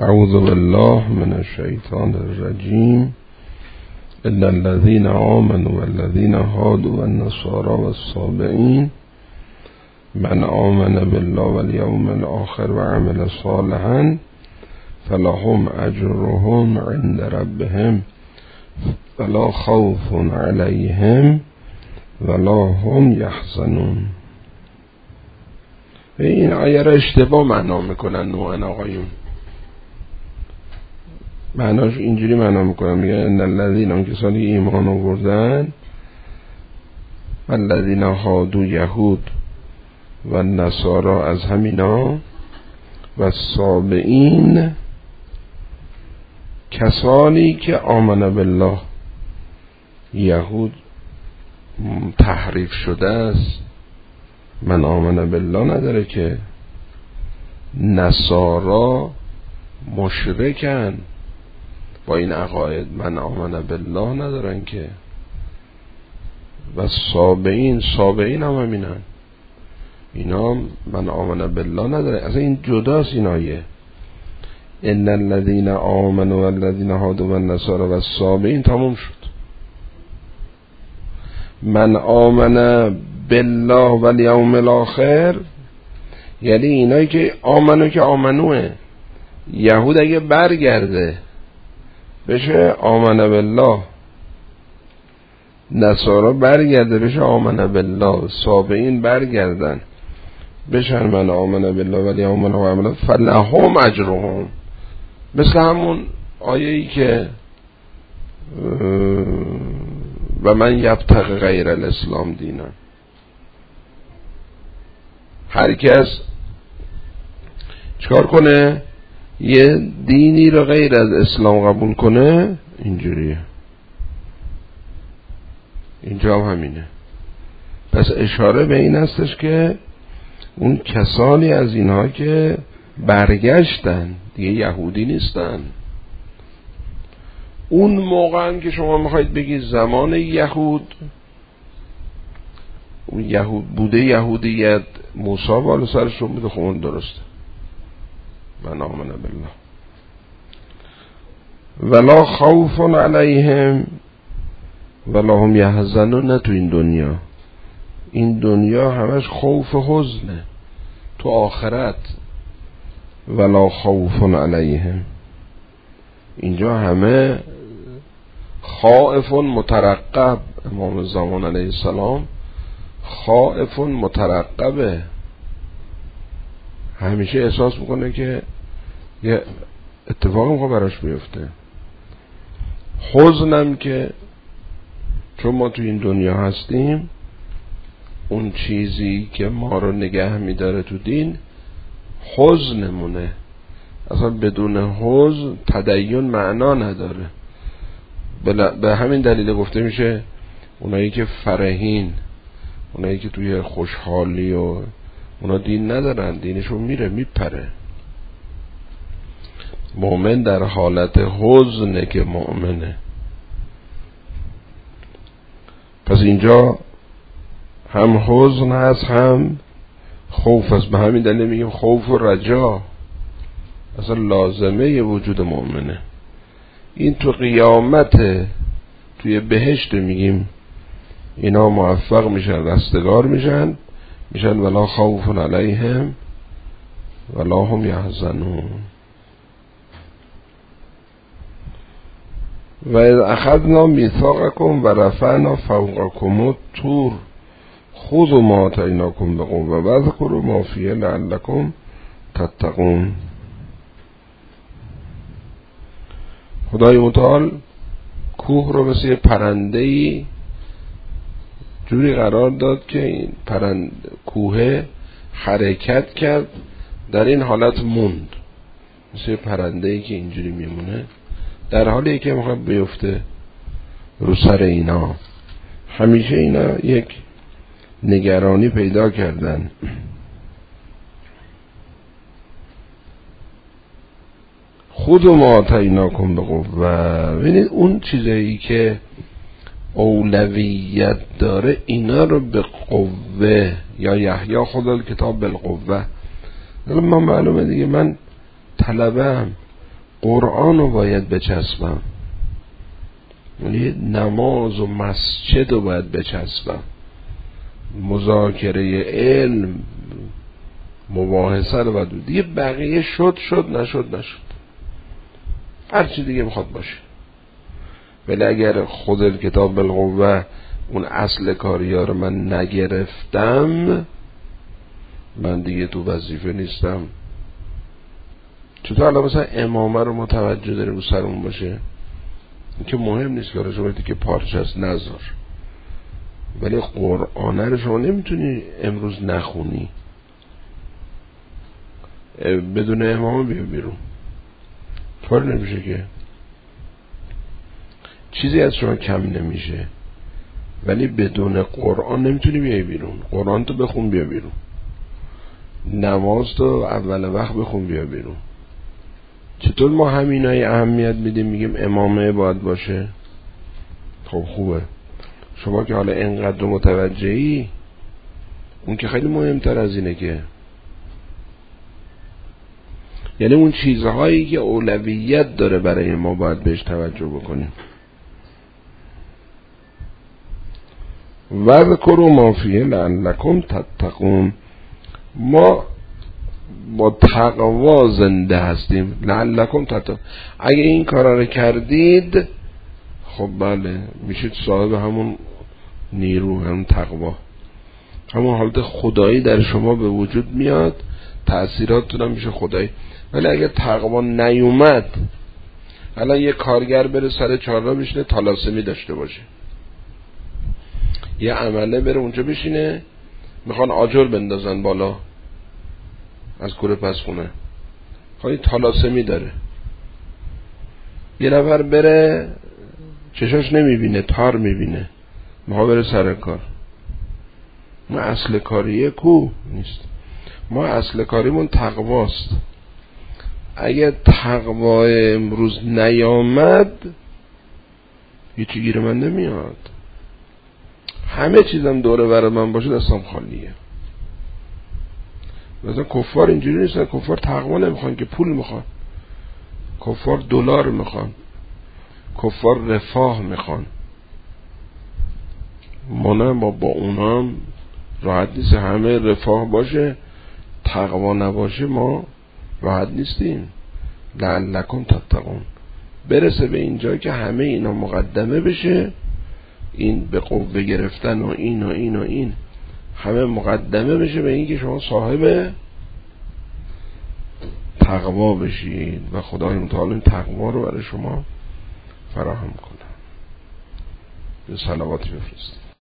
أعوذ بالله من الشيطان الرجيم. إن الذين آمنوا والذين هادوا والنصارى والصابئين من آمن بالله واليوم الآخر وعمل صالحا فلهم أجرهم عند ربهم ولا خوف عليهم ولا هم يحزنون. این آیه را اشتباه معنا میکنن نوعن آقایون. معناش اینجوری معنا می‌کنن میگن ان الذین هم کسانی ایمان آوردن و الذین هادو یهود و نصارا از همینا و سابعین کسانی که آمن بالله یهود تحریف شده است. من آمن بالله نداره که نصارا مشرکن. با این عقاید من آمن بالله ندارن که. و سابعین سابعین هم همینن. اینا من آمن بالله نداره از این جداست این آیه ان الذين آمنوا والذين هادوا والنصارى والصابئین تموم شد. من آمن بالله والیوم الاخر یعنی اینایی که آمنو که آمنوه. یهود اگه برگرده بشه آمن بالله. نصارا برگرده بشه آمن بالله. سابعین برگردن. بشن من آمن بالله ولی آمن و عمل فلهم اجرهم. مثل همون آیه ای که و من یبتق غیر الاسلام دینم هر کس چکار کنه؟ یه دینی رو غیر از اسلام قبول کنه اینجوریه. اینجا هم همینه. پس اشاره به این هستش که اون کسانی از اینها که برگشتن دیگه یهودی نیستن. اون موقع هم که شما می‌خواید بگید زمان یهود اون یهود بوده یهودیت موسا بالا سرشون بوده خون درسته. من آمن بالله ولا خوف علیهم ولا هم یحزنون تو این دنیا. این دنیا همش خوف و حزنه. تو آخرت. ولا خوف علیهم. اینجا همه خائف مترقب. امام زمان علیه السلام خائف مترقبه. همیشه احساس می‌کنه که یه اتفاق می‌خواه براش بیفته. حزنم که چون ما تو این دنیا هستیم اون چیزی که ما رو نگه میداره تو دین حزنمونه. اصلا بدون حزن تدین معنا نداره. به همین دلیل گفته میشه اونایی که فرهین اونایی که توی خوشحالی و اونا دین ندارن دینشون میره میپره. مؤمن در حالت حزنه که مؤمنه. پس اینجا هم حزن هست هم خوف است به همین دلیل میگیم خوف و رجا. اصلا لازمه وجود مؤمنه. این تو قیامت توی بهشت میگیم اینا موفق میشن رستگار میشن. میشن ولا خوف علیهم ولا هم یحزنون. و اذ اخذنا میثاقکم و رفعنا فوقکم تور خذوا ما آتیناکم بقوه و اذکروا ما فیه لعلکم تتقون. خدای متعال کوه رو مثل پرنده ای جوری قرار داد که این پرند کوه حرکت کرد در این حالت موند. مثل پرنده ای که اینجوری میمونه. در حالی که می‌خواد بیفته رو سر اینا. همیشه اینا یک نگرانی پیدا کردن. خود ما آتینا کن به قوه. ببینید اون چیزایی که اولویت داره اینا رو به قوه یا یحیا خدا کتاب بالقوه. ما معلومه دیگه من طلبم. قرآن رو باید بچسبم. یعنی نماز و مسجد رو باید بچسبم. مذاکره علم مباحثه رو باید دیگه بقیه شد شد نشد نشد. هر چی دیگه می‌خواد باشه. ولی اگر خود کتاب بالقوه اون اصل کاری ها رو من نگرفتم من دیگه تو وظیفه نیستم. چطور الان مثلا امامه رو متوجه داریم رو سرمون باشه؟ که مهم نیست که شما که پارچه است نظر ولی قرآنه رو شما نمی‌تونی امروز نخونی. بدون امامه بیا بیرون. طور نمیشه که. چیزی از شما کم نمیشه. ولی بدون قرآن نمی‌تونی بیای بیرون. قرآن تو بخون بیا بیرون. نماز تو اول وقت بخون بیا بیرون. چطور ما همینای اهمیت میدیم؟ میگیم امامه باید باشه. خب خوبه. شما که حالا انقدر متوجهی اون که خیلی مهمتر از اینه که. یعنی اون چیزهایی که اولویت داره برای ما باید بهش توجه بکنیم. و ذکروا ما فیه لعلکم تتقون. ما با تقوا زنده هستیم. لعلکم تتقون. اگه این کارا رو کردید خب بله میشید صاحب همون نیرو همون تقوا. همون حالت خدایی در شما به وجود میاد تأثیراتتون هم میشه خدایی. ولی اگه تقوا نیومد الان یه کارگر بره سر چهارراه بشینه تالاسمی داشته باشه. یه عمله بره اونجا بشینه می‌خوان آجر بندازن بالا. از کوره پس خونه. خواهی خب تالاسمی داره یه نفر بره چشاش نمی‌بینه تار می‌بینه. ما بره سر کار. ما اصل کاریه کو نیست. ما اصل کاریمون تقواست. اگه تقوا امروز نیامد هیچی گیر من نمیاد. همه چیزم دوره برای من باشه دستم خالیه. مثلا کفار اینجوری نیستن. کفار تقوا نمی‌خوان که پول می‌خوان. کفار دلار می‌خوان. کفار رفاه می‌خوان. ما نه با, با اونا هم راحت نیست. همه رفاه باشه تقوا نباشه ما راحت نیستیم. لعلکم تتقون. برسه به اینجا که همه اینا مقدمه بشه. این به قوه گرفتن و این و این و این. همه مقدمه بشه به اینکه شما صاحب تقوا بشید و خدای متعال این تقوا رو برای شما فراهم کنه به سلواتی بفرستید.